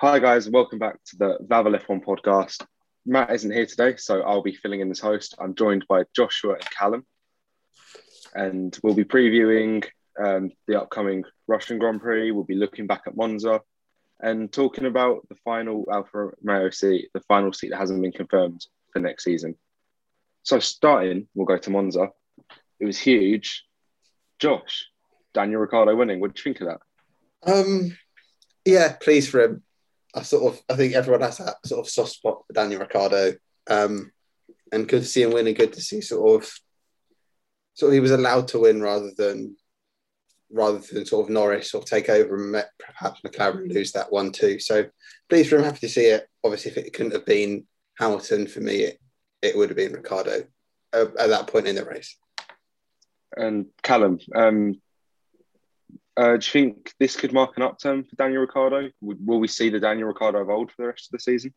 Hi, guys. Welcome back to the Vavel F1 podcast. Matt isn't here today, so I'll be filling in as host. I'm joined by Joshua and Callum, and we'll be previewing um, the upcoming Russian Grand Prix. We'll be looking back at Monza and talking about the final Alfa Romeo seat, the final seat that hasn't been confirmed for next season. So, starting, we'll go to Monza. It was huge. Josh, Daniel Ricciardo winning. What do you think of that? Um, yeah, pleased for him. I sort of I think everyone has that sort of soft spot for Daniel Ricciardo. Um, and good to see him win good to see sort of sort of he was allowed to win rather than rather than sort of Norris or take over and perhaps McLaren lose that one too. So pleased for him, happy to see it. Obviously, if it couldn't have been Hamilton for me, it, it would have been Ricciardo at, at that point in the race. And Callum, um, uh, do you think this could mark an upturn for Daniel Ricciardo? Will we see the Daniel Ricciardo of old for the rest of the season?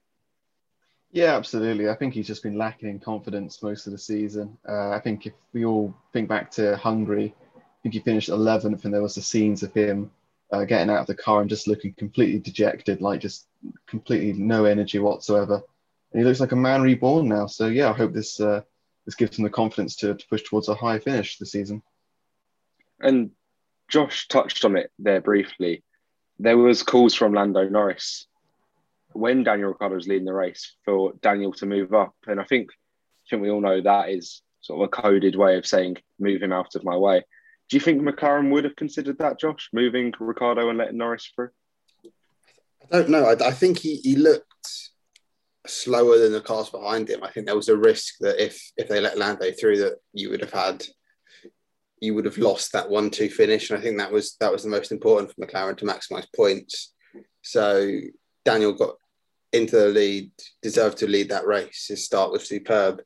Yeah, absolutely. I think he's just been lacking in confidence most of the season. Uh, I think if we all think back to Hungary, I think he finished 11th, and there was the scenes of him uh, getting out of the car and just looking completely dejected, like just completely no energy whatsoever. And he looks like a man reborn now. So yeah, I hope this uh, this gives him the confidence to, to push towards a high finish this season. And Josh touched on it there briefly. There was calls from Lando Norris when Daniel Ricciardo was leading the race for Daniel to move up, and I think I think we all know that is sort of a coded way of saying move him out of my way. Do you think McLaren would have considered that, Josh, moving Ricciardo and letting Norris through? I don't know. I, I think he, he looked slower than the cars behind him. I think there was a risk that if if they let Lando through, that you would have had you would have lost that one-two finish, and I think that was that was the most important for McLaren to maximise points. So Daniel got into the lead, deserved to lead that race. His start was superb,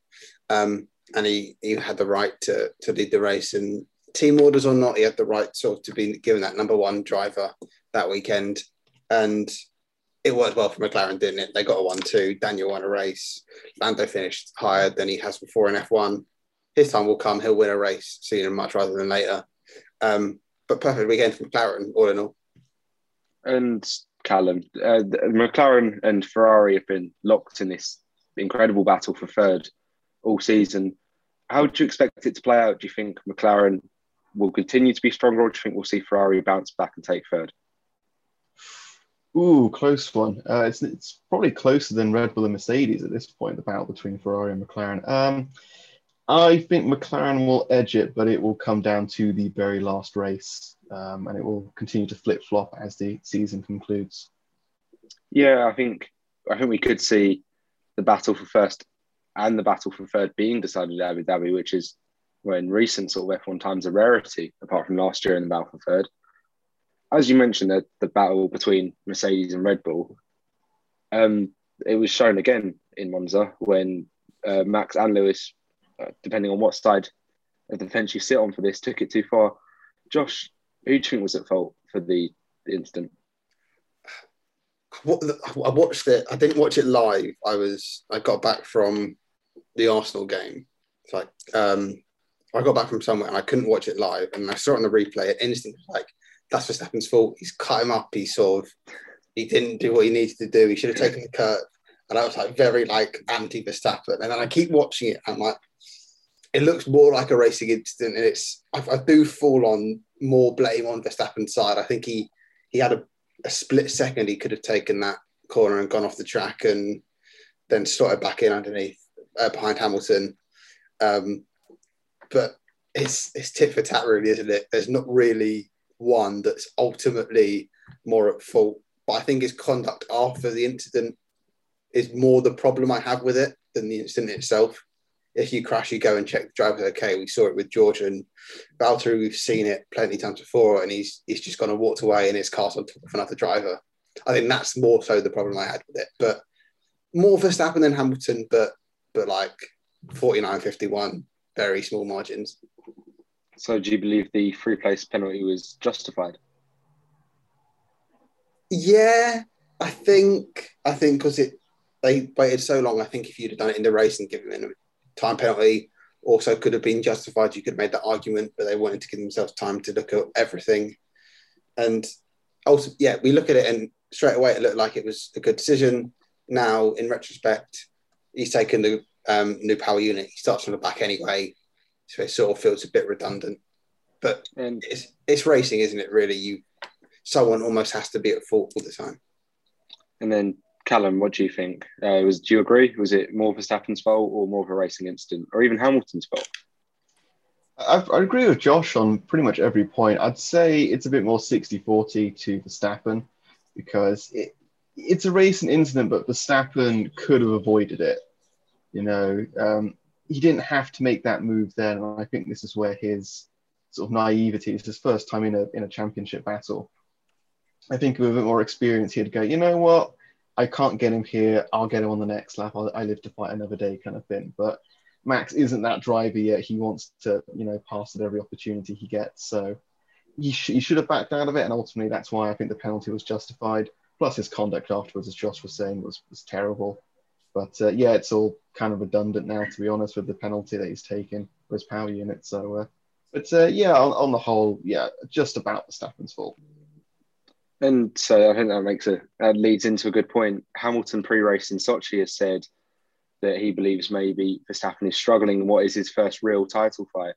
um, and he he had the right to to lead the race. And team orders or not, he had the right sort of to be given that number one driver that weekend, and it worked well for McLaren, didn't it? They got a one-two. Daniel won a race. Lando finished higher than he has before in F1 his time will come. He'll win a race sooner much rather than later. Um, but perfect weekend for McLaren, all in all. And Callum, uh, McLaren and Ferrari have been locked in this incredible battle for third all season. How do you expect it to play out? Do you think McLaren will continue to be stronger, or do you think we'll see Ferrari bounce back and take third? Ooh, close one. Uh, it's, it's probably closer than Red Bull and Mercedes at this point, the battle between Ferrari and McLaren. Um, I think McLaren will edge it, but it will come down to the very last race, um, and it will continue to flip flop as the season concludes. Yeah, I think I think we could see the battle for first and the battle for third being decided at Abu Dhabi, which is when recent sort of F1 times a rarity, apart from last year in the battle for third. As you mentioned, the, the battle between Mercedes and Red Bull, um, it was shown again in Monza when uh, Max and Lewis depending on what side of the fence you sit on for this, took it too far. Josh, who do you think was at fault for the, the incident? I watched it. I didn't watch it live. I was. I got back from the Arsenal game. It's like um, I got back from somewhere and I couldn't watch it live. And I saw it on the replay. And instantly, like that's Verstappen's fault. He's cut him up. He sort of he didn't do what he needed to do. He should have taken the curve. And I was like very like anti Verstappen. And then I keep watching it. I'm like, it looks more like a racing incident, and it's I, I do fall on more blame on Verstappen's side. I think he he had a, a, split second he could have taken that corner and gone off the track and then started back in underneath uh, behind Hamilton. Um, but it's it's tit for tat, really, isn't it? There's not really one that's ultimately more at fault. But I think his conduct after the incident is more the problem I have with it than the incident itself if you crash, you go and check the driver's okay. We saw it with George and Valtteri. We've seen it plenty of times before, and he's he's just gone and walked away and his car's on top of another driver. I think that's more so the problem I had with it. But more Verstappen than Hamilton, but but like 49 51, very small margins. So do you believe the free place penalty was justified? Yeah, I think I think because it they waited so long. I think if you'd have done it in the race and given him time penalty also could have been justified. You could have made that argument, but they wanted to give themselves time to look at everything. And also, yeah, we look at it and straight away it looked like it was a good decision. Now, in retrospect, he's taken the um, new power unit. He starts from the back anyway, so it sort of feels a bit redundant. But And it's it's racing, isn't it? Really, you someone almost has to be at fault all the time. and then Callum, what do you think? Uh, was do you agree? Was it more Verstappen's fault or more of a racing incident, or even Hamilton's fault? I, I agree with Josh on pretty much every point. I'd say it's a bit more 60 40 to Verstappen because it, it's a racing incident, but Verstappen could have avoided it. You know, um, he didn't have to make that move then. And I think this is where his sort of naivety is his first time in a, in a championship battle. I think with a bit more experience, he'd go, you know what? I can't get him here. I'll get him on the next lap. I'll, I live to fight another day, kind of thing. But Max isn't that driver yet. He wants to, you know, pass at every opportunity he gets. So he, sh- he should have backed out of it. And ultimately, that's why I think the penalty was justified. Plus, his conduct afterwards, as Josh was saying, was, was terrible. But uh, yeah, it's all kind of redundant now, to be honest, with the penalty that he's taken for his power unit. So, uh, but uh, yeah, on, on the whole, yeah, just about the Verstappen's fault. And so I think that makes a that leads into a good point. Hamilton pre-race in Sochi has said that he believes maybe Verstappen is struggling in what is his first real title fight.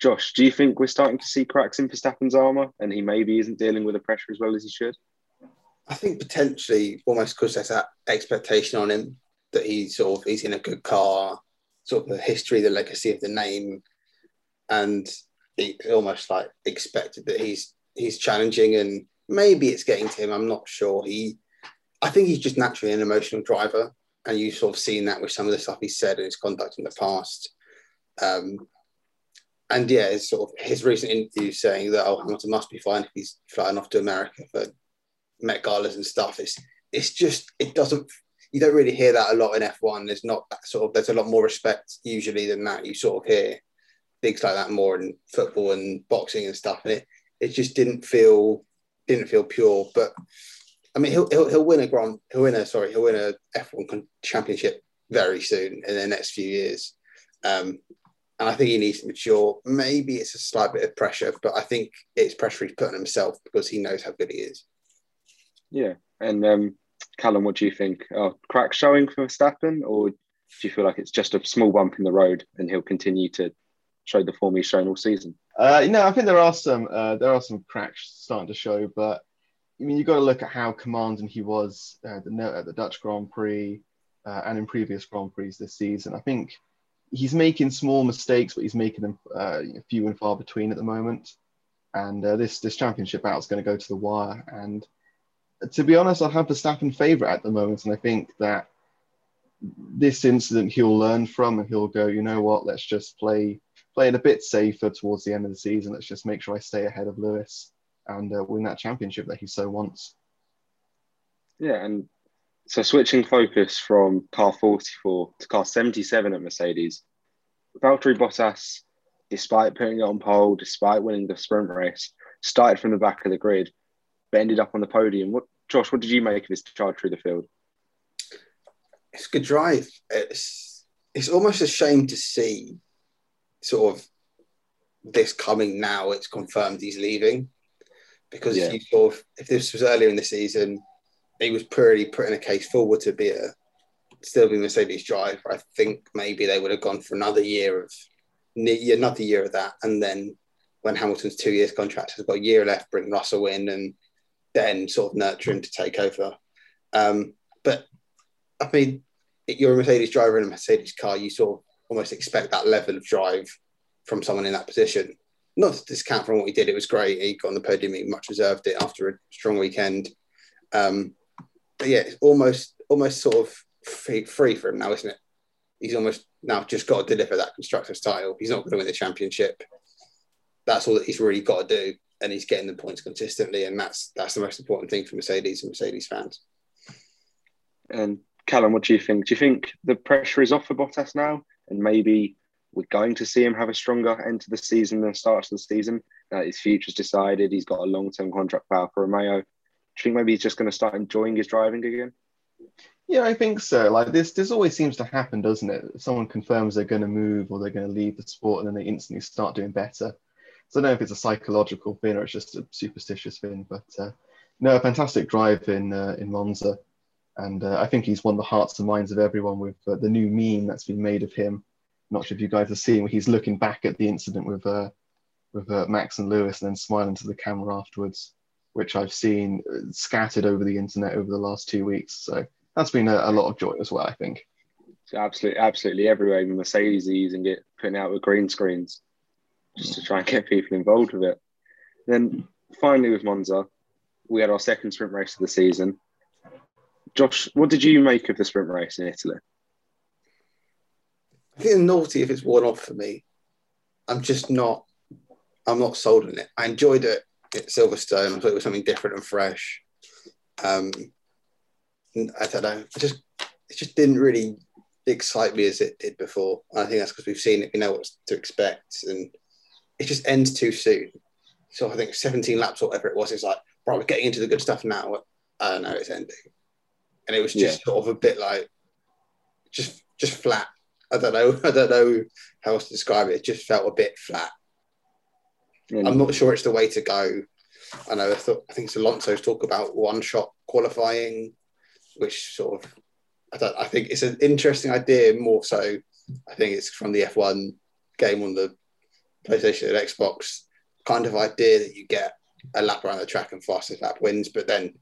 Josh, do you think we're starting to see cracks in Verstappen's armour and he maybe isn't dealing with the pressure as well as he should? I think potentially almost because there's that expectation on him that he's sort of he's in a good car, sort of the history, the legacy of the name, and it's almost like expected that he's he's challenging and maybe it's getting to him. I'm not sure. He, I think he's just naturally an emotional driver, and you've sort of seen that with some of the stuff he's said and his conduct in the past. Um, and yeah, it's sort of his recent interview saying that oh Hamilton must be fine if he's flying off to America for Met galas and stuff. It's it's just it doesn't you don't really hear that a lot in F1. There's not that sort of there's a lot more respect usually than that. You sort of hear things like that more in football and boxing and stuff. And it it just didn't feel didn't feel pure. But I mean he'll he'll, he'll win a grand he'll win a sorry, he'll win a F1 championship very soon in the next few years. Um, and I think he needs to mature. Maybe it's a slight bit of pressure, but I think it's pressure he's put on himself because he knows how good he is. Yeah. And um, Callum, what do you think? Are cracks showing for Verstappen or do you feel like it's just a small bump in the road and he'll continue to show the form he's shown all season? Uh, you know, I think there are some uh, there are some cracks starting to show, but I mean, you've got to look at how commanding he was uh, the, at the Dutch Grand Prix uh, and in previous Grand Prix this season. I think he's making small mistakes, but he's making them uh, few and far between at the moment. And uh, this this championship battle is going to go to the wire. And to be honest, I have Verstappen favourite at the moment, and I think that this incident he'll learn from, and he'll go, you know what, let's just play play it a bit safer towards the end of the season. Let's just make sure I stay ahead of Lewis and uh, win that championship that he so wants. Yeah, and so switching focus from car 44 to car 77 at Mercedes, Valtteri Bottas, despite putting it on pole, despite winning the sprint race, started from the back of the grid, but ended up on the podium. What, Josh? What did you make of his charge through the field? It's a good drive. It's it's almost a shame to see sort of this coming now. It's confirmed he's leaving because Yeah. if you sort of if this was earlier in the season, he was pretty putting a case forward to be a still be Mercedes driver. I think maybe they would have gone for another year of another year of that, and then when Hamilton's two years contract has got a year left, bring Russell in and then sort of nurture him to take over. Um, but I mean, you're a Mercedes driver in a Mercedes car, you sort of almost expect that level of drive from someone in that position. Not to discount from what he did, it was great. He got on the podium, he much deserved it after a strong weekend. Um, but yeah, it's almost almost sort of free, free for him now, isn't it? He's almost now just got to deliver that constructors title. He's not going to win the championship. That's all that he's really got to do, and he's getting the points consistently, and that's that's the most important thing for Mercedes and Mercedes fans. And Callum, what do you think? Do you think the pressure is off for Bottas now, and maybe we're going to see him have a stronger end to the season than start to the season? Uh, his future's decided. He's got a long-term contract power for Romeo. Do you think maybe he's just going to start enjoying his driving again? Yeah, I think so. Like this, this always seems to happen, doesn't it? Someone confirms they're going to move or they're going to leave the sport, and then they instantly start doing better. So I don't know if it's a psychological thing or it's just a superstitious thing, but uh, No, a fantastic drive in uh, in Monza, and uh, I think he's won the hearts and minds of everyone with uh, the new meme that's been made of him. Not sure if you guys have seen where he's looking back at the incident with uh, with uh, Max and Lewis and then smiling to the camera afterwards, which I've seen uh, scattered over the internet over the last two weeks. So that's been a, a lot of joy as well, I think. Absolutely, absolutely everywhere. Even Mercedes are using it, putting out with green screens, just to try and get people involved with it. Then finally with Monza, we had our second sprint race of the season. Josh, what did you make of the sprint race in Italy? I think it's naughty if it's one off for me. I'm just not. I'm not sold on it. I enjoyed it at Silverstone. I thought it was something different and fresh. Um, I don't know. I just it just didn't really excite me as it did before. I think that's because we've seen it. We know what to expect, and it just ends too soon. So I think 17 laps or whatever it was. It's like, right, we're getting into the good stuff now. I know it's ending, and it was just yeah. sort of a bit like, just just flat. I don't know. I don't know how else to describe it. It just felt a bit flat. I'm not sure it's the way to go. I know. I thought I think it's Alonso's talk about one shot qualifying, which sort of I don't. I think it's an interesting idea. More so, I think it's from the F1 game on the PlayStation and Xbox kind of idea that you get a lap around the track and fastest lap wins, but then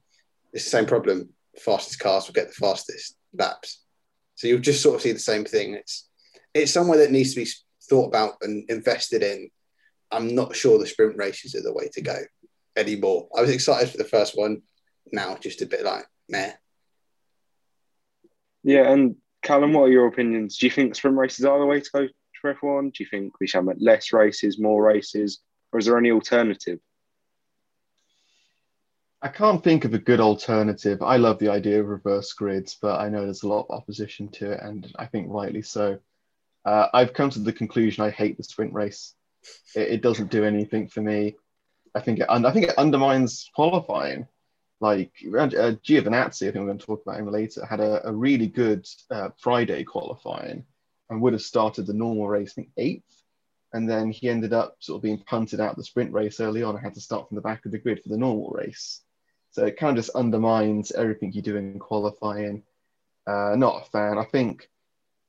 it's the same problem. Fastest cars will get the fastest laps. So you'll just sort of see the same thing. It's it's somewhere that needs to be thought about and invested in. I'm not sure the sprint races are the way to go anymore. I was excited for the first one. Now just a bit like meh. Yeah, and Callum, what are your opinions? Do you think sprint races are the way to go for F1? Do you think we should have less races, more races, or is there any alternative? I can't think of a good alternative. I love the idea of reverse grids, but I know there's a lot of opposition to it, and I think rightly so. Uh, I've come to the conclusion I hate the sprint race. It, it doesn't do anything for me. I think it, I think it undermines qualifying. Like uh, Giovinazzi, I think we're going to talk about him later, had a, a really good uh, Friday qualifying and would have started the normal race, I think eighth, and then he ended up sort of being punted out the sprint race early on. I had to start from the back of the grid for the normal race. So it kind of just undermines everything you do in qualifying. Uh, not a fan. I think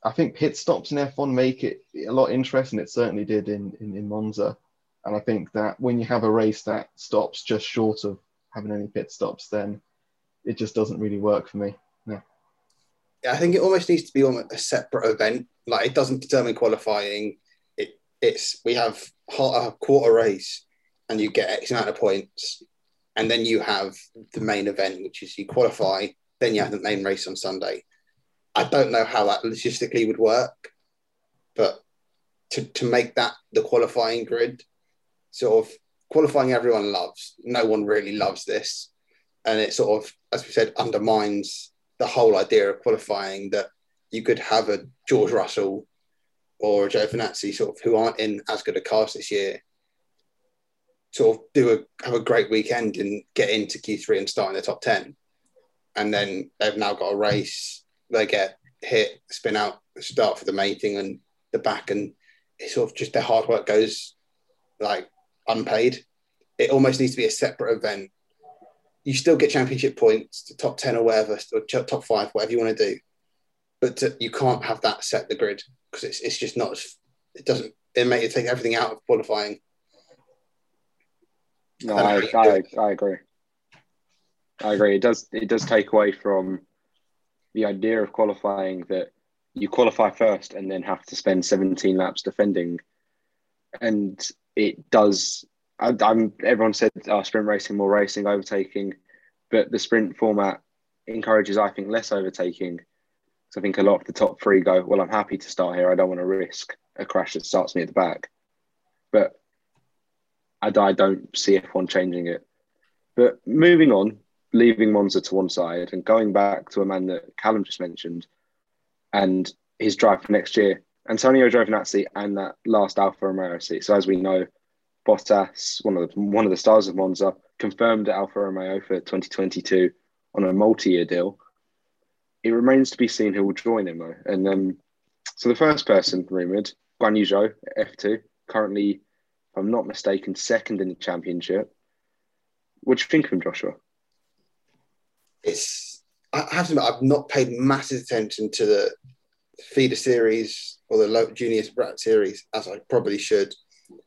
I think pit stops in F1 make it a lot interesting. It certainly did in, in, in Monza. And I think that when you have a race that stops just short of having any pit stops, then it just doesn't really work for me. No. Yeah, I think it almost needs to be on a separate event. Like it doesn't determine qualifying. It it's we have a quarter race and you get X amount of points and then you have the main event, which is you qualify, then you have the main race on Sunday. I don't know how that logistically would work, but to, to make that the qualifying grid, sort of qualifying everyone loves. No one really loves this. And it sort of, as we said, undermines the whole idea of qualifying that you could have a George Russell or a Giovinazzi sort of who aren't in as good a cars this year sort of do a have a great weekend and get into Q3 and start in the top 10. And then they've now got a race, they get hit, spin out, start for the mating and the back, and it's sort of just their hard work goes like unpaid. It almost needs to be a separate event. You still get championship points to top 10 or whatever, or top five, whatever you want to do. But to, you can't have that set the grid because it's, it's just not, it doesn't, it may take everything out of qualifying no, I, I, I agree. I agree. It does it does take away from the idea of qualifying that you qualify first and then have to spend 17 laps defending. And it does. I, am everyone said oh, sprint racing, more racing, overtaking, but the sprint format encourages, I think, less overtaking. So I think a lot of the top three go, well, I'm happy to start here. I don't want to risk a crash that starts me at the back. But I, I don't see F1 changing it. But moving on, leaving Monza to one side and going back to a man that Callum just mentioned and his drive for next year. Antonio Giovinazzi and that last Alfa Romeo seat. So as we know, Bottas, one of the one of the stars of Monza, confirmed at Alfa Romeo for 2022 on a multi-year deal. It remains to be seen who will join him though. And um, so the first person rumoured, Guan Yu Zhou, F2, currently I'm not mistaken, second in the championship. What do you think of him, Joshua? it's I have to admit I've not paid massive attention to the feeder series or the junior brat series as I probably should.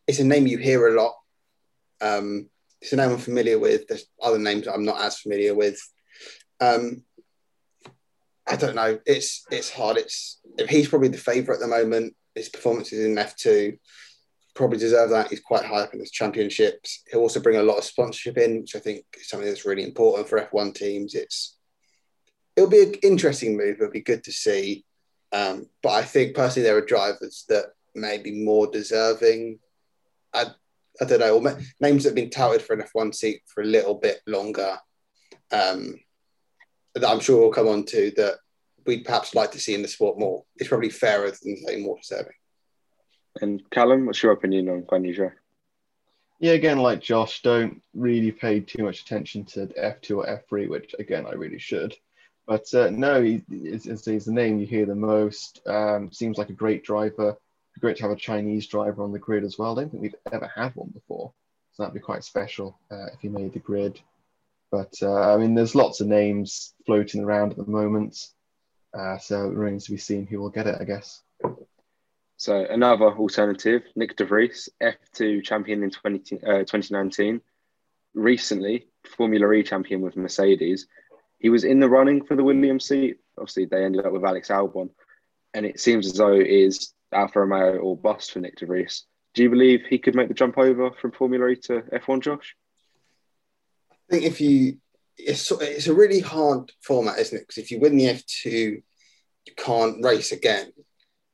It's a name you hear a lot. Um, it's a name I'm familiar with. There's other names I'm not as familiar with. Um, I don't know. It's it's hard. It's he's probably the favourite at the moment. His performances in F two probably deserve that. He's quite high up in his championships. He'll also bring a lot of sponsorship in, which I think is something that's really important for F one teams. It's it'll be an interesting move. It'll be good to see. Um, but I think personally there are drivers that may be more deserving. I I don't know, names that have been touted for an F1 seat for a little bit longer. Um, that I'm sure we'll come on to that we'd perhaps like to see in the sport more. It's probably fairer than saying more deserving. And Callum, what's your opinion on Guan Yeah, again, like Josh, don't really pay too much attention to F2 or F3, which again, I really should. But uh, no, he, he's, he's the name you hear the most. Um, seems like a great driver. Great to have a Chinese driver on the grid as well. I don't think we've ever had one before. So that'd be quite special uh, if he made the grid. But uh, I mean, there's lots of names floating around at the moment. Uh, so it remains to be seen who will get it, I guess. So another alternative, Nick de Vries, F2 champion in 20, uh, 2019. Recently, Formula E champion with Mercedes. He was in the running for the Williams seat. Obviously, they ended up with Alex Albon. And it seems as though it is Alfa Romeo or bust for Nick de Vries. Do you believe he could make the jump over from Formula E to F1, Josh? I think if you, it's, it's a really hard format, isn't it? Because if you win the F2, you can't race again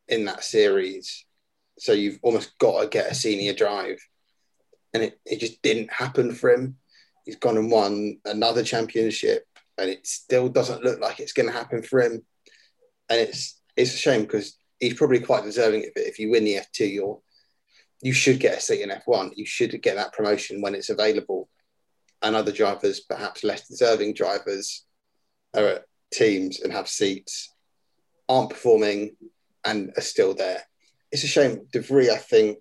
in that series. So you've almost got to get a senior drive. And it, it just didn't happen for him. He's gone and won another championship, and it still doesn't look like it's going to happen for him. And it's it's a shame because he's probably quite deserving of it. If you win the F2, you're you should get a seat in F1. You should get that promotion when it's available and other drivers, perhaps less deserving drivers, are at teams and have seats, aren't performing and are still there. It's a shame. De Vries, I think,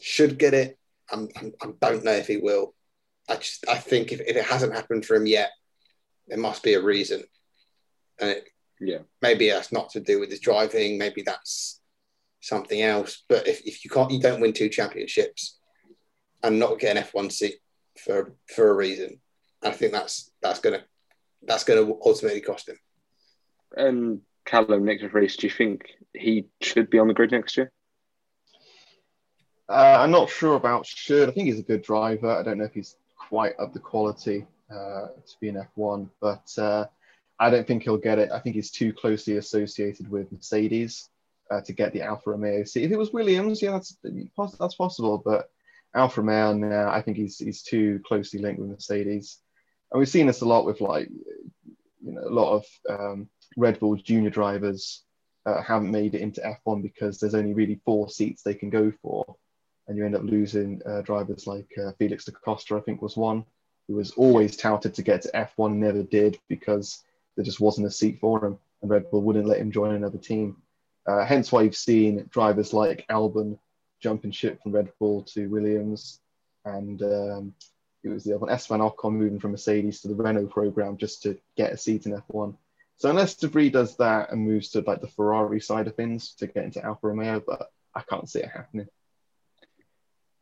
should get it. I'm, I'm, I don't know if he will. I just I think if, if it hasn't happened for him yet, there must be a reason. And it, yeah, maybe that's not to do with his driving. Maybe that's something else. But if, if you can't, you don't win two championships and not get an F1 seat for for a reason. I think that's that's gonna that's gonna ultimately cost him. And Callum de Vries, do you think he should be on the grid next year? Uh, I'm not sure about should. I think he's a good driver. I don't know if he's quite of the quality uh, to be an F1, but uh, I don't think he'll get it. I think he's too closely associated with Mercedes uh, to get the Alfa Romeo seat. If it was Williams, yeah, that's that's possible, but Alfa Romeo now, I think he's he's too closely linked with Mercedes, and we've seen this a lot with like you know a lot of um, Red Bull junior drivers uh, haven't made it into F1 because there's only really four seats they can go for, and you end up losing uh, drivers like uh, Felix da Costa, I think was one, who was always touted to get to F1 and never did because there just wasn't a seat for him, and Red Bull wouldn't let him join another team. Uh, hence why you've seen drivers like Albon jumping ship from Red Bull to Williams, and um, it was the other one, Esteban Ocon moving from Mercedes to the Renault program just to get a seat in F1. So unless De Vries does that and moves to like the Ferrari side of things to get into Alfa Romeo, but I can't see it happening.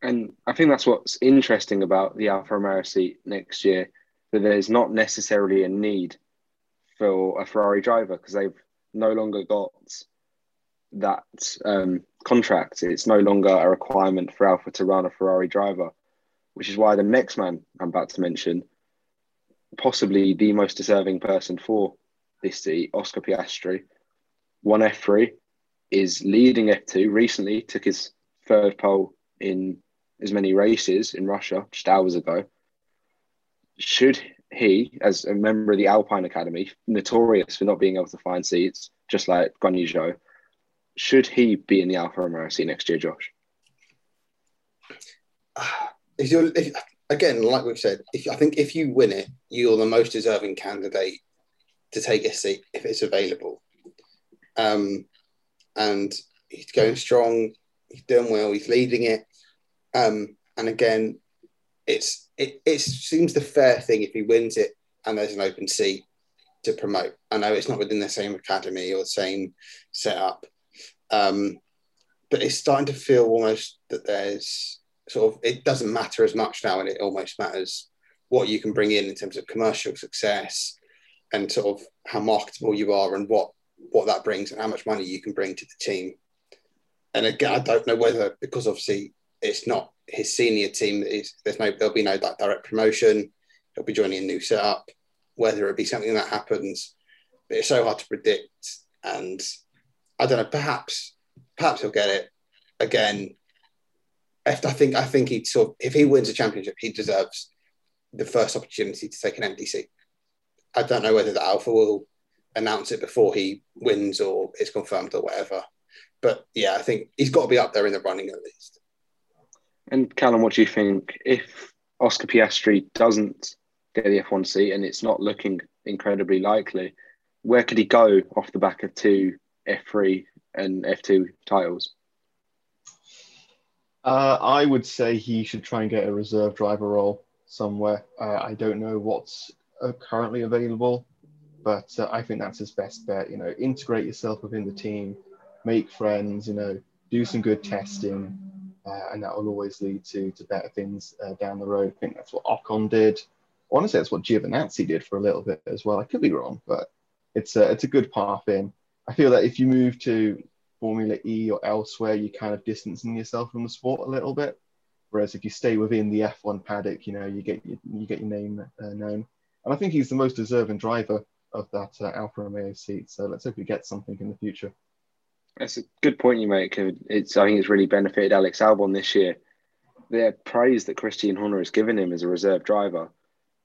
And I think that's what's interesting about the Alfa Romeo seat next year, that there's not necessarily a need for a Ferrari driver because they've no longer got that um, contract. It's no longer a requirement for Alfa to run a Ferrari driver, which is why the next man I'm about to mention, possibly the most deserving person for seat, Oscar Piastri, won F3, is leading F2. Recently took his third pole in as many races in Russia just hours ago. Should he, as a member of the Alpine Academy, notorious for not being able to find seats, just like Guan Zhou, should he be in the Alfa Romeo seat next year, Josh? If you're, if, again, like we've said, if I think if you win it, you're the most deserving candidate to take a seat if it's available. Um, and he's going strong. He's doing well. He's leading it. Um, and again, it's it, it seems the fair thing if he wins it and there's an open seat to promote. I know it's not within the same academy or the same setup, um, but it's starting to feel almost that there's sort of it doesn't matter as much now, and it almost matters what you can bring in in terms of commercial success and sort of how marketable you are and what what that brings and how much money you can bring to the team. And again, I don't know whether because obviously it's not his senior team. Is there's no there'll be no like direct promotion. He'll be joining a new setup. Whether it be something that happens, but it's so hard to predict. And I don't know. Perhaps perhaps he'll get it again. If I think I think he sort of, if he wins a championship, he deserves the first opportunity to take an empty seat. I don't know whether the Alfa will announce it before he wins or it's confirmed or whatever. But yeah, I think he's got to be up there in the running at least. And Callum, what do you think if Oscar Piastri doesn't get the F1 seat and it's not looking incredibly likely? Where could he go off the back of two F3 and F2 titles? Uh, I would say he should try and get a reserve driver role somewhere. Uh, I don't know what's uh, currently available, but uh, I think that's his best bet. You know, integrate yourself within the team, make friends. You know, do some good testing, uh, and that will always lead to to better things uh, down the road. I think that's what Ocon did. Honestly, that's what Giovinazzi did for a little bit as well. I could be wrong, but it's a it's a good path in. I feel that if you move to Formula E or elsewhere, you're kind of distancing yourself from the sport a little bit. Whereas if you stay within the F1 paddock, you know you get your, you get your name uh, known. And I think he's the most deserving driver of that uh, Alfa Romeo seat. So let's hope he gets something in the future. That's a good point you make. It's I think it's really benefited Alex Albon this year. The praise that Christian Horner has given him as a reserve driver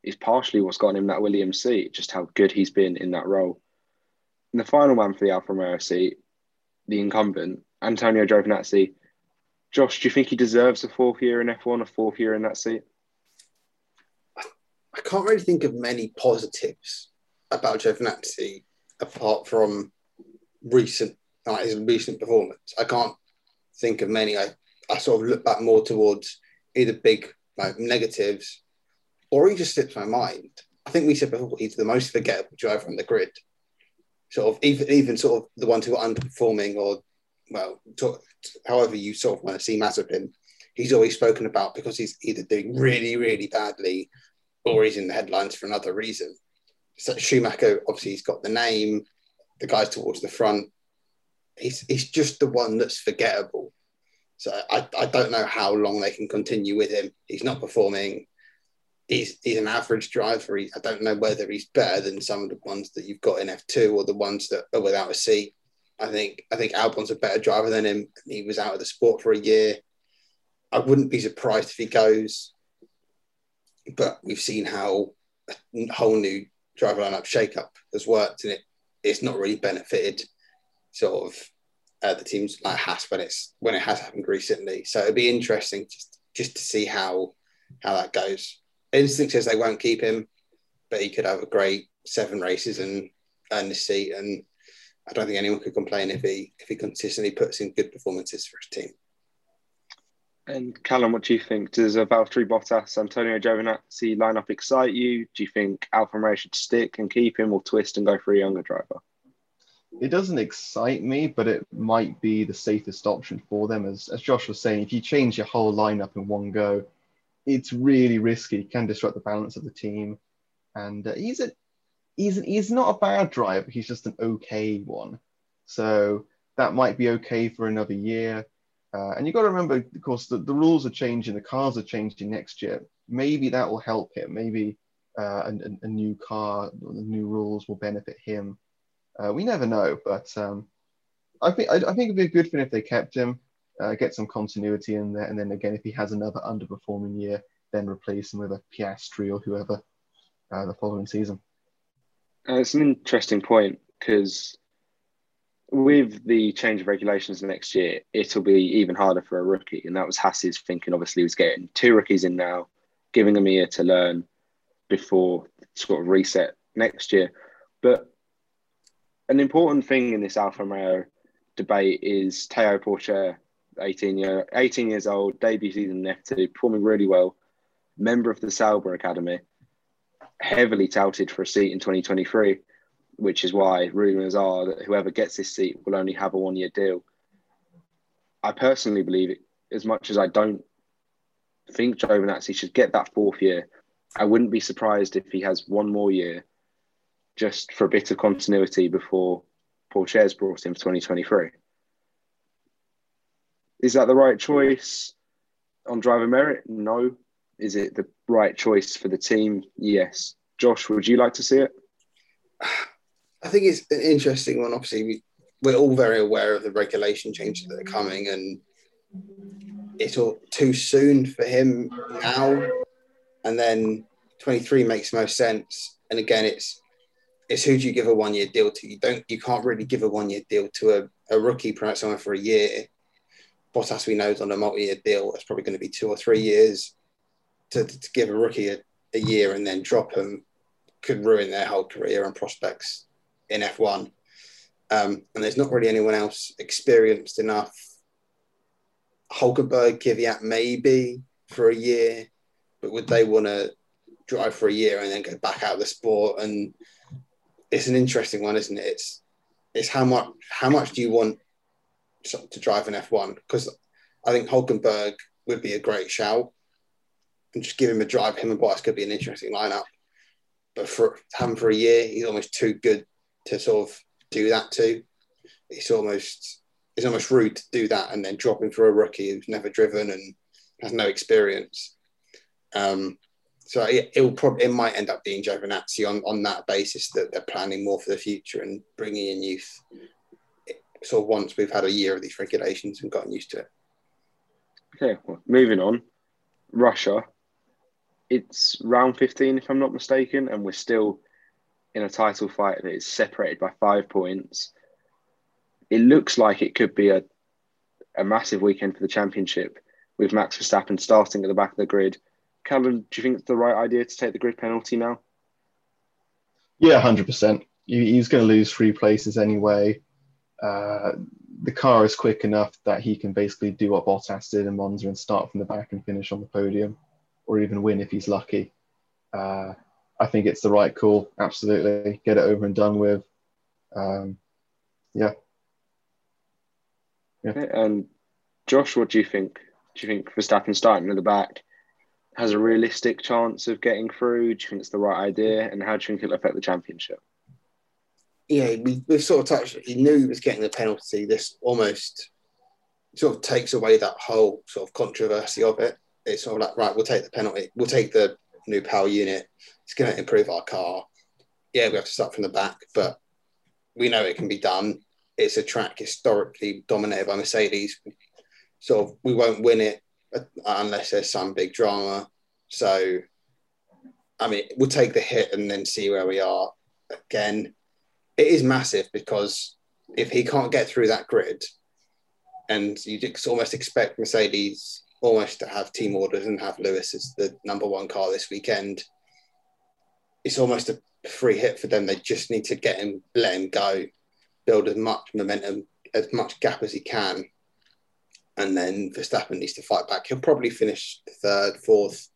is partially what's gotten him that Williams seat, just how good he's been in that role. And the final one for the Alfa Romeo seat, the incumbent, Antonio Giovinazzi. Josh, do you think he deserves a fourth year in F1, a fourth year in that seat? I can't really think of many positives about Giovinazzi apart from recent like his recent performance. I can't think of many. I, I sort of look back more towards either big like negatives or he just slips my mind. I think we said before he's the most forgettable driver on the grid. Sort of even even sort of the ones who are underperforming or well, however you sort of want to see of he's always spoken about because he's either doing really, really badly or he's in the headlines for another reason. So Schumacher, obviously, he's got the name, the guys towards the front. He's, he's just the one that's forgettable. So I, I don't know how long they can continue with him. He's not performing. He's, he's an average driver. He, I don't know whether he's better than some of the ones that you've got in F2 or the ones that are without a seat. I think I think Albon's a better driver than him. He was out of the sport for a year. I wouldn't be surprised if he goes but we've seen how a whole new driver lineup shakeup has worked, and it it's not really benefited sort of uh, the teams like Haas when it's when it has happened recently. So it'd be interesting just just to see how how that goes. Instinct says they won't keep him, but he could have a great seven races and earn the seat. And I don't think anyone could complain if he if he consistently puts in good performances for his team. And Callum, what do you think? Does a Valtteri Bottas, Antonio Giovinazzi lineup excite you? Do you think Alfa Romeo should stick and keep him or twist and go for a younger driver? It doesn't excite me, but it might be the safest option for them. As, as Josh was saying, if you change your whole lineup in one go, it's really risky. It can disrupt the balance of the team. And uh, he's a he's he's not a bad driver. He's just an okay one. So that might be okay for another year. Uh, and you've got to remember, of course, the, the rules are changing, the cars are changing next year. Maybe that will help him. Maybe uh, a, a, new car, the new rules will benefit him. Uh, we never know, but um, I think I, I, think it'd be a good thing if they kept him, uh, get some continuity in there, and then again, if he has another underperforming year, then replace him with a Piastri or whoever uh, the following season. Uh, it's an interesting point because with the change of regulations next year, it'll be even harder for a rookie. And that was Haas's thinking. Obviously, was getting two rookies in now, giving them a year to learn before sort of reset next year. But an important thing in this Alfa Romeo debate is Théo Pourchaire, 18 year 18 years old, debut season in F2, performing really well. member of the Sauber Academy, heavily touted for a seat in 2023, which is why rumours are that whoever gets this seat will only have a one year deal. I personally believe it, as much as I don't think Giovinazzi should get that fourth year, I wouldn't be surprised if he has one more year just for a bit of continuity before Pourchaire's brought in for 2023. Is that the right choice on driver merit? No. Is it the right choice for the team? Yes. Josh, would you like to see it? I think it's an interesting one. Obviously, we, we're all very aware of the regulation changes that are coming, and it's all too soon for him now. And then 23 makes most sense. And again, it's it's who do you give a one year deal to? You don't you can't really give a one year deal to a, a rookie, perhaps someone for a year. Bottas we know is on a multi year deal. It's probably going to be two or three years. To, to give a rookie a, a year and then drop them could ruin their whole career and prospects in F1. Um, and there's not really anyone else experienced enough. Hulkenberg, Kvyat, maybe for a year, but would they want to drive for a year and then go back out of the sport? And it's an interesting one, isn't it? It's it's how much how much do you want to drive an F1? Because I think Hulkenberg would be a great shout, and just give him a drive. Him and Bottas could be an interesting lineup. But for him for a year, he's almost too good to sort of do that to. It's almost it's almost rude to do that and then drop him for a rookie who's never driven and has no experience. Um, so it, will probably it might end up being Giovinazzi on, on that basis that they're planning more for the future and bringing in youth. So once we've had a year of these regulations and gotten used to it. Okay, well, moving on. Russia. It's round 15, if I'm not mistaken, and we're still in a title fight that is separated by five points. It looks like it could be a, a massive weekend for the championship with Max Verstappen starting at the back of the grid Callum, do you think it's the right idea to take the grid penalty now? Yeah, hundred percent. He's going to lose three places anyway. Uh, the car is quick enough that he can basically do what Bottas did in Monza and start from the back and finish on the podium, or even win if he's lucky. Uh, I think it's the right call. Absolutely, get it over and done with. Um, yeah. yeah. And Josh, what do you think? Do you think Verstappen starting at the back has a realistic chance of getting through? Do you think it's the right idea? And how do you think it'll affect the championship? Yeah, we, we sort of touched. He knew he was getting the penalty. This almost sort of takes away that whole sort of controversy of it. It's sort of like, right, we'll take the penalty. We'll take the new power unit. It's going to improve our car. Yeah, we have to start from the back, but we know it can be done. It's a track historically dominated by Mercedes. So we won't win it uh, unless there's some big drama. So, I mean, we'll take the hit and then see where we are. Again, it is massive because if he can't get through that grid, and you just almost expect Mercedes almost to have team orders and have Lewis as the number one car this weekend, it's almost a free hit for them. They just need to get him, let him go, build as much momentum, as much gap as he can, and then Verstappen needs to fight back. He'll probably finish third, fourth.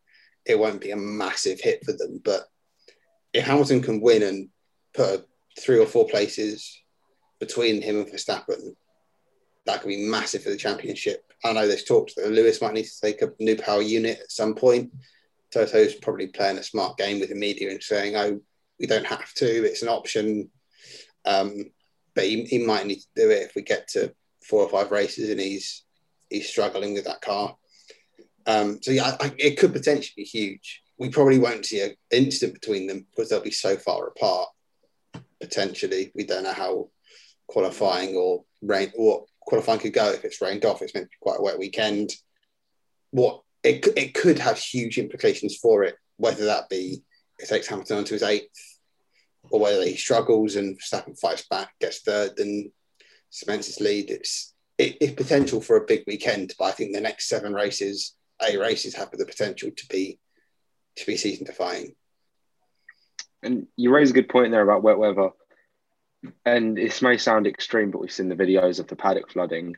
It won't be a massive hit for them, but if Hamilton can win and put three or four places between him and Verstappen, that could be massive for the championship. I know there's talks that Lewis might need to take a new power unit at some point. Toto's probably playing a smart game with the media and saying, "Oh, we don't have to; it's an option." Um, but he, he might need to do it if we get to four or five races and he's he's struggling with that car. Um, so yeah, I, it could potentially be huge. We probably won't see an instant between them because they'll be so far apart. Potentially, we don't know how qualifying or rain what qualifying could go if it's rained off. It's meant to be quite a wet weekend. What it it could have huge implications for it, whether that be it takes Hamilton onto his eighth, or whether he struggles and Verstappen fights back, gets third, and cements his lead. It's it, it's potential for a big weekend, but I think the next seven races, A races, have the potential to be to be season defying. And you raise a good point there about wet weather. And this may sound extreme, but we've seen the videos of the paddock flooding.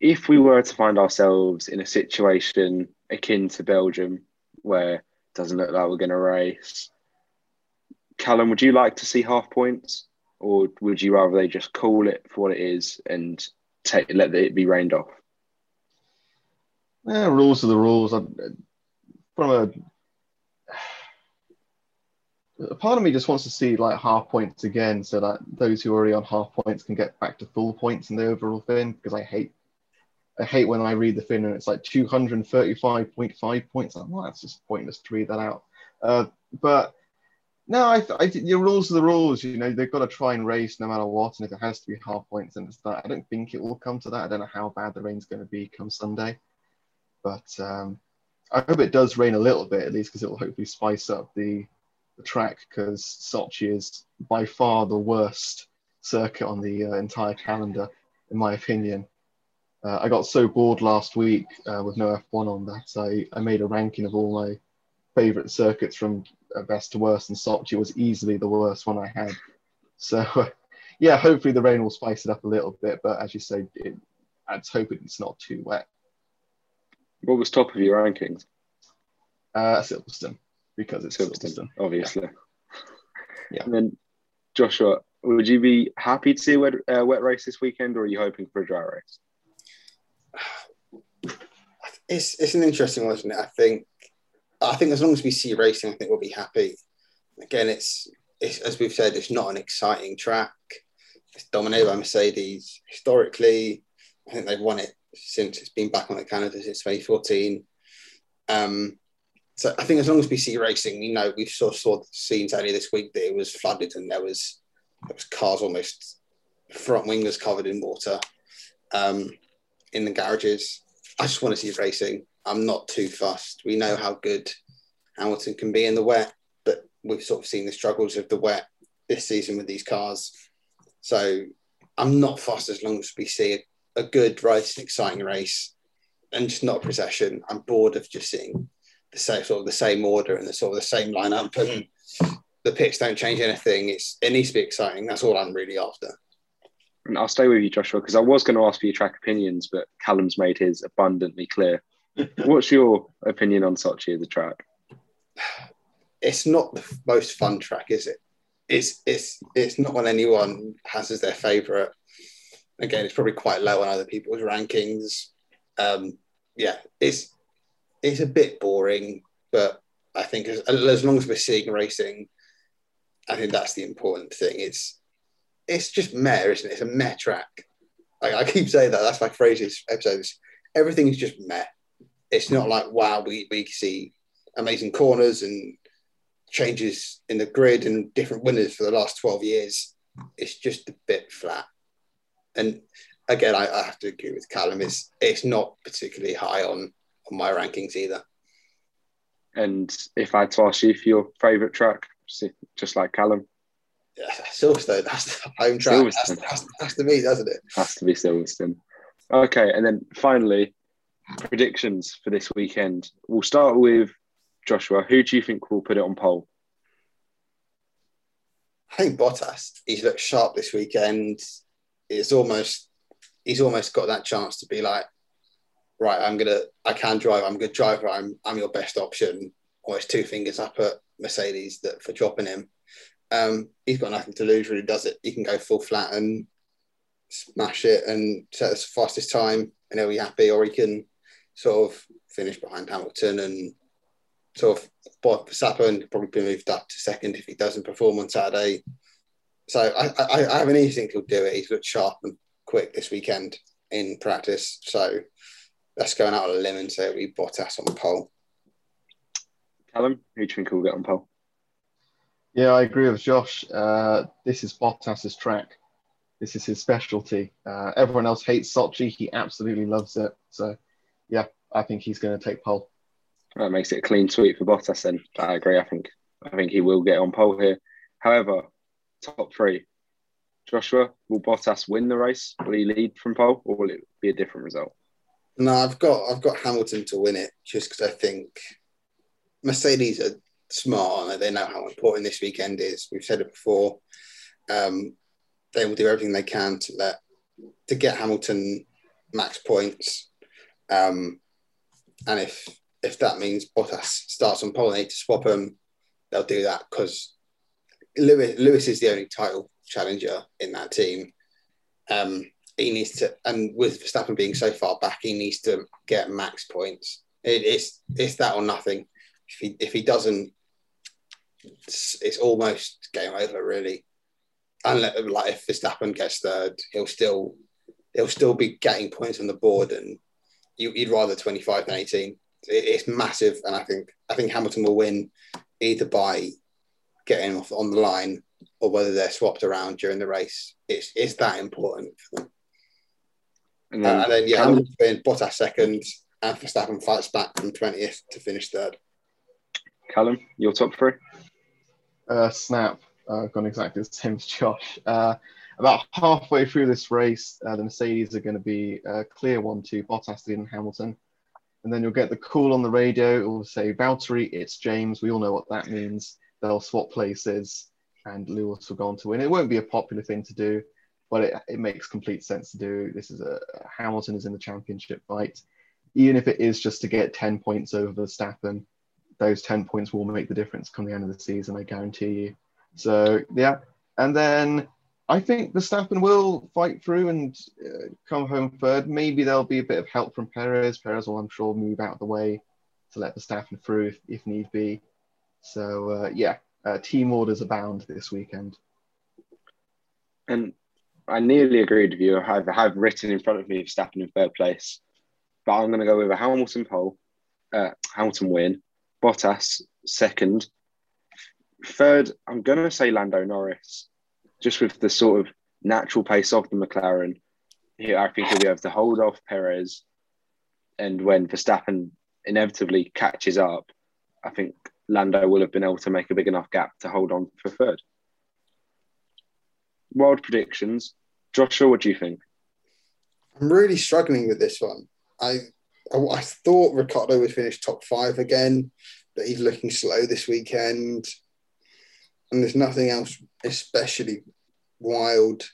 If we were to find ourselves in a situation akin to Belgium, where it doesn't look like we're going to race. Callum, would you like to see half points, or would you rather they just call it for what it is and take let it be rained off? Yeah, rules are the rules. I, from a a part of me just wants to see like half points again so that those who are already on half points can get back to full points in the overall fin because I hate I hate when I read the fin and it's like 235.5 points. I'm like, that's just pointless to read that out. Uh, but no, I, I the rules are the rules. You know, they've got to try and race no matter what. And if it has to be half points, then it's that. I don't think it will come to that. I don't know how bad the rain's going to be come Sunday. But um, I hope it does rain a little bit at least because it will hopefully spice up the the track because Sochi is by far the worst circuit on the uh, entire calendar, in my opinion. Uh, I got so bored last week uh, with no F1 on that I, I made a ranking of all my favourite circuits from uh, best to worst, and Sochi was easily the worst one I had. So, yeah, hopefully the rain will spice it up a little bit, but as you say, it, let's hope it's not too wet. What was top of your rankings? Uh, Silverstone because it's Silverstone, Silverstone obviously. Yeah. yeah. And then, Joshua, would you be happy to see a wet, uh, wet race this weekend, or are you hoping for a dry race? It's it's an interesting one, isn't it? I think I think as long as we see racing, I think we'll be happy. Again, it's it's as we've said, it's not an exciting track. It's dominated by Mercedes. Historically, I think they've won it since it's been back on the calendar since 2014. Um, so I think as long as we see racing, you know, we sort of saw scenes earlier this week that it was flooded and there was there was cars almost front wingers covered in water um, in the garages. I just want to see racing. I'm not too fussed. We know how good Hamilton can be in the wet, but we've sort of seen the struggles of the wet this season with these cars. So I'm not fussed as long as we see a, a good race, exciting race, and just not a procession. I'm bored of just seeing the same sort of the same order and the sort of the same lineup and the picks don't change anything. It's it needs to be exciting. That's all I'm really after. And I'll stay with you, Joshua, because I was going to ask for your track opinions, but Callum's made his abundantly clear. What's your opinion on Sochi as a track? It's not the most fun track, is it? It's it's it's not one anyone has as their favourite. Again, it's probably quite low on other people's rankings. Um, yeah, it's it's a bit boring, but I think as, as long as we're seeing racing, I think that's the important thing. It's it's just meh, isn't it? It's a meh track. I, I keep saying that. That's my phrase this episodes. Everything is just meh. It's not like wow, we we see amazing corners and changes in the grid and different winners for the last 12 years. It's just a bit flat. And again, I, I have to agree with Callum. It's it's not particularly high on on my rankings either. And if I had to ask you for your favourite track, just like Callum, yeah, Silverstone. That's the home track. Silverstone. Has, has, has to be, doesn't it? Has to be Silverstone. Okay, and then finally, predictions for this weekend. We'll start with Joshua. Who do you think will put it on pole? I think Bottas. He's looked sharp this weekend. It's almost he's almost got that chance to be like right, I'm gonna, I can drive. I'm a good driver. I'm, I'm your best option. Almost two fingers up at Mercedes that for dropping him. Um, he's got nothing to lose. Really, does it? He can go full flat and smash it and set the fastest time, and he'll be happy. Or he can sort of finish behind Hamilton and sort of Bob Verstappen probably be moved up to second if he doesn't perform on Saturday. So I, I, I have an think he'll do it. He's looked sharp and quick this weekend in practice. So that's going out on a limb and say we Bottas on pole. Callum, who do you think will get on pole? Yeah, I agree with Josh. Uh, this is Bottas's track. This is his specialty. Uh, everyone else hates Sochi. He absolutely loves it. So, yeah, I think he's going to take pole. That makes it a clean sweep for Bottas. Then I agree. I think I think he will get on pole here. However, top three. Joshua, will Bottas win the race? Will he lead from pole, or will it be a different result? No, I've got I've got Hamilton to win it just because I think Mercedes are smart and they know how important this weekend is. We've said it before. Um, they will do everything they can to let to get Hamilton max points. Um, and if if that means Bottas starts on pole, they need to swap him. They'll do that because Lewis, Lewis is the only title challenger in that team. Um, he needs to, and with Verstappen being so far back, he needs to get max points. It, it's it's that or nothing. If he if he doesn't, it's, it's almost game over really. Unless like if Verstappen gets third, he'll still he'll still be getting points on the board, and you, would rather twenty five than eighteen. It, it's massive, and I think I think Hamilton will win either by getting off on the line or whether they're swapped around during the race. It's it's that important for them. And then, uh, and then yeah, Hamilton win, Bottas second, and Verstappen fights back from twentieth to finish third. Callum, your top three? Uh, snap. Uh, gone exactly the same as Josh. Uh, about halfway through this race, uh, the Mercedes are going to be uh, clear one, two, Bottas, and Hamilton. And then you'll get the call on the radio. It will say Valtteri, it's James. We all know what that means. They'll swap places and Lewis will go on to win. It won't be a popular thing to do, but it, it makes complete sense to do. This is a Hamilton is in the championship fight. Even if it is just to get 10 points over Verstappen, those 10 points will make the difference come the end of the season, I guarantee you. So, yeah. And then I think Verstappen will fight through and uh, come home third. Maybe there'll be a bit of help from Perez. Perez will, I'm sure, move out of the way to let Verstappen through if, if need be. So, uh, yeah, uh, team orders abound this weekend. And I nearly agreed with you. I have, I have written in front of me Verstappen in third place, but I'm going to go with a Hamilton pole, uh, Hamilton win, Bottas second, third. I'm going to say Lando Norris, just with the sort of natural pace of the McLaren. Here, I think he'll be able to hold off Perez, and when Verstappen inevitably catches up, I think Lando will have been able to make a big enough gap to hold on for third. Wild predictions. Joshua, what do you think? I'm really struggling with this one. I I, thought Ricciardo would finish top five again, but he's looking slow this weekend. And there's nothing else especially wild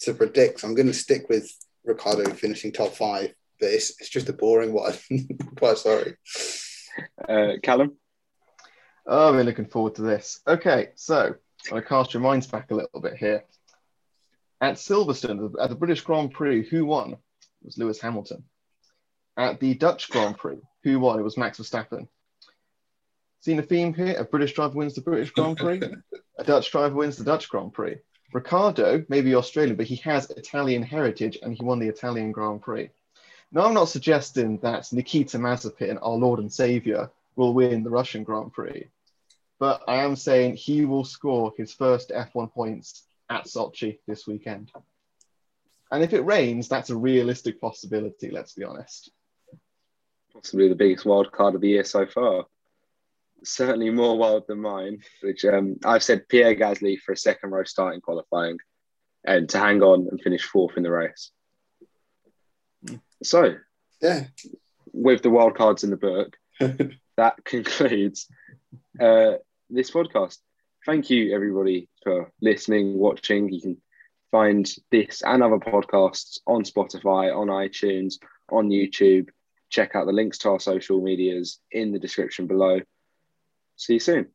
to predict. I'm going to stick with Ricciardo finishing top five, but it's, it's just a boring one. Quite sorry. Uh, Callum? Oh, we're looking forward to this. Okay, so I'm going to cast your minds back a little bit here. At Silverstone, at the British Grand Prix, who won? It was Lewis Hamilton. At the Dutch Grand Prix, who won? It was Max Verstappen. Seen a theme here? A British driver wins the British Grand Prix. a Dutch driver wins the Dutch Grand Prix. Ricciardo, maybe Australian, but he has Italian heritage and he won the Italian Grand Prix. Now, I'm not suggesting that Nikita Mazepin, our Lord and Savior, will win the Russian Grand Prix but I am saying he will score his first F1 points at Sochi this weekend. And if it rains, that's a realistic possibility, let's be honest. Possibly the biggest wild card of the year so far. Certainly more wild than mine, which um, I've said Pierre Gasly for a second row starting qualifying and to hang on and finish fourth in the race. So, yeah, with the wild cards in the book, that concludes uh, this podcast. Thank you, everybody, for listening, watching. You can find this and other podcasts on Spotify, on iTunes, on YouTube. Check out the links to our social medias in the description below. See you soon.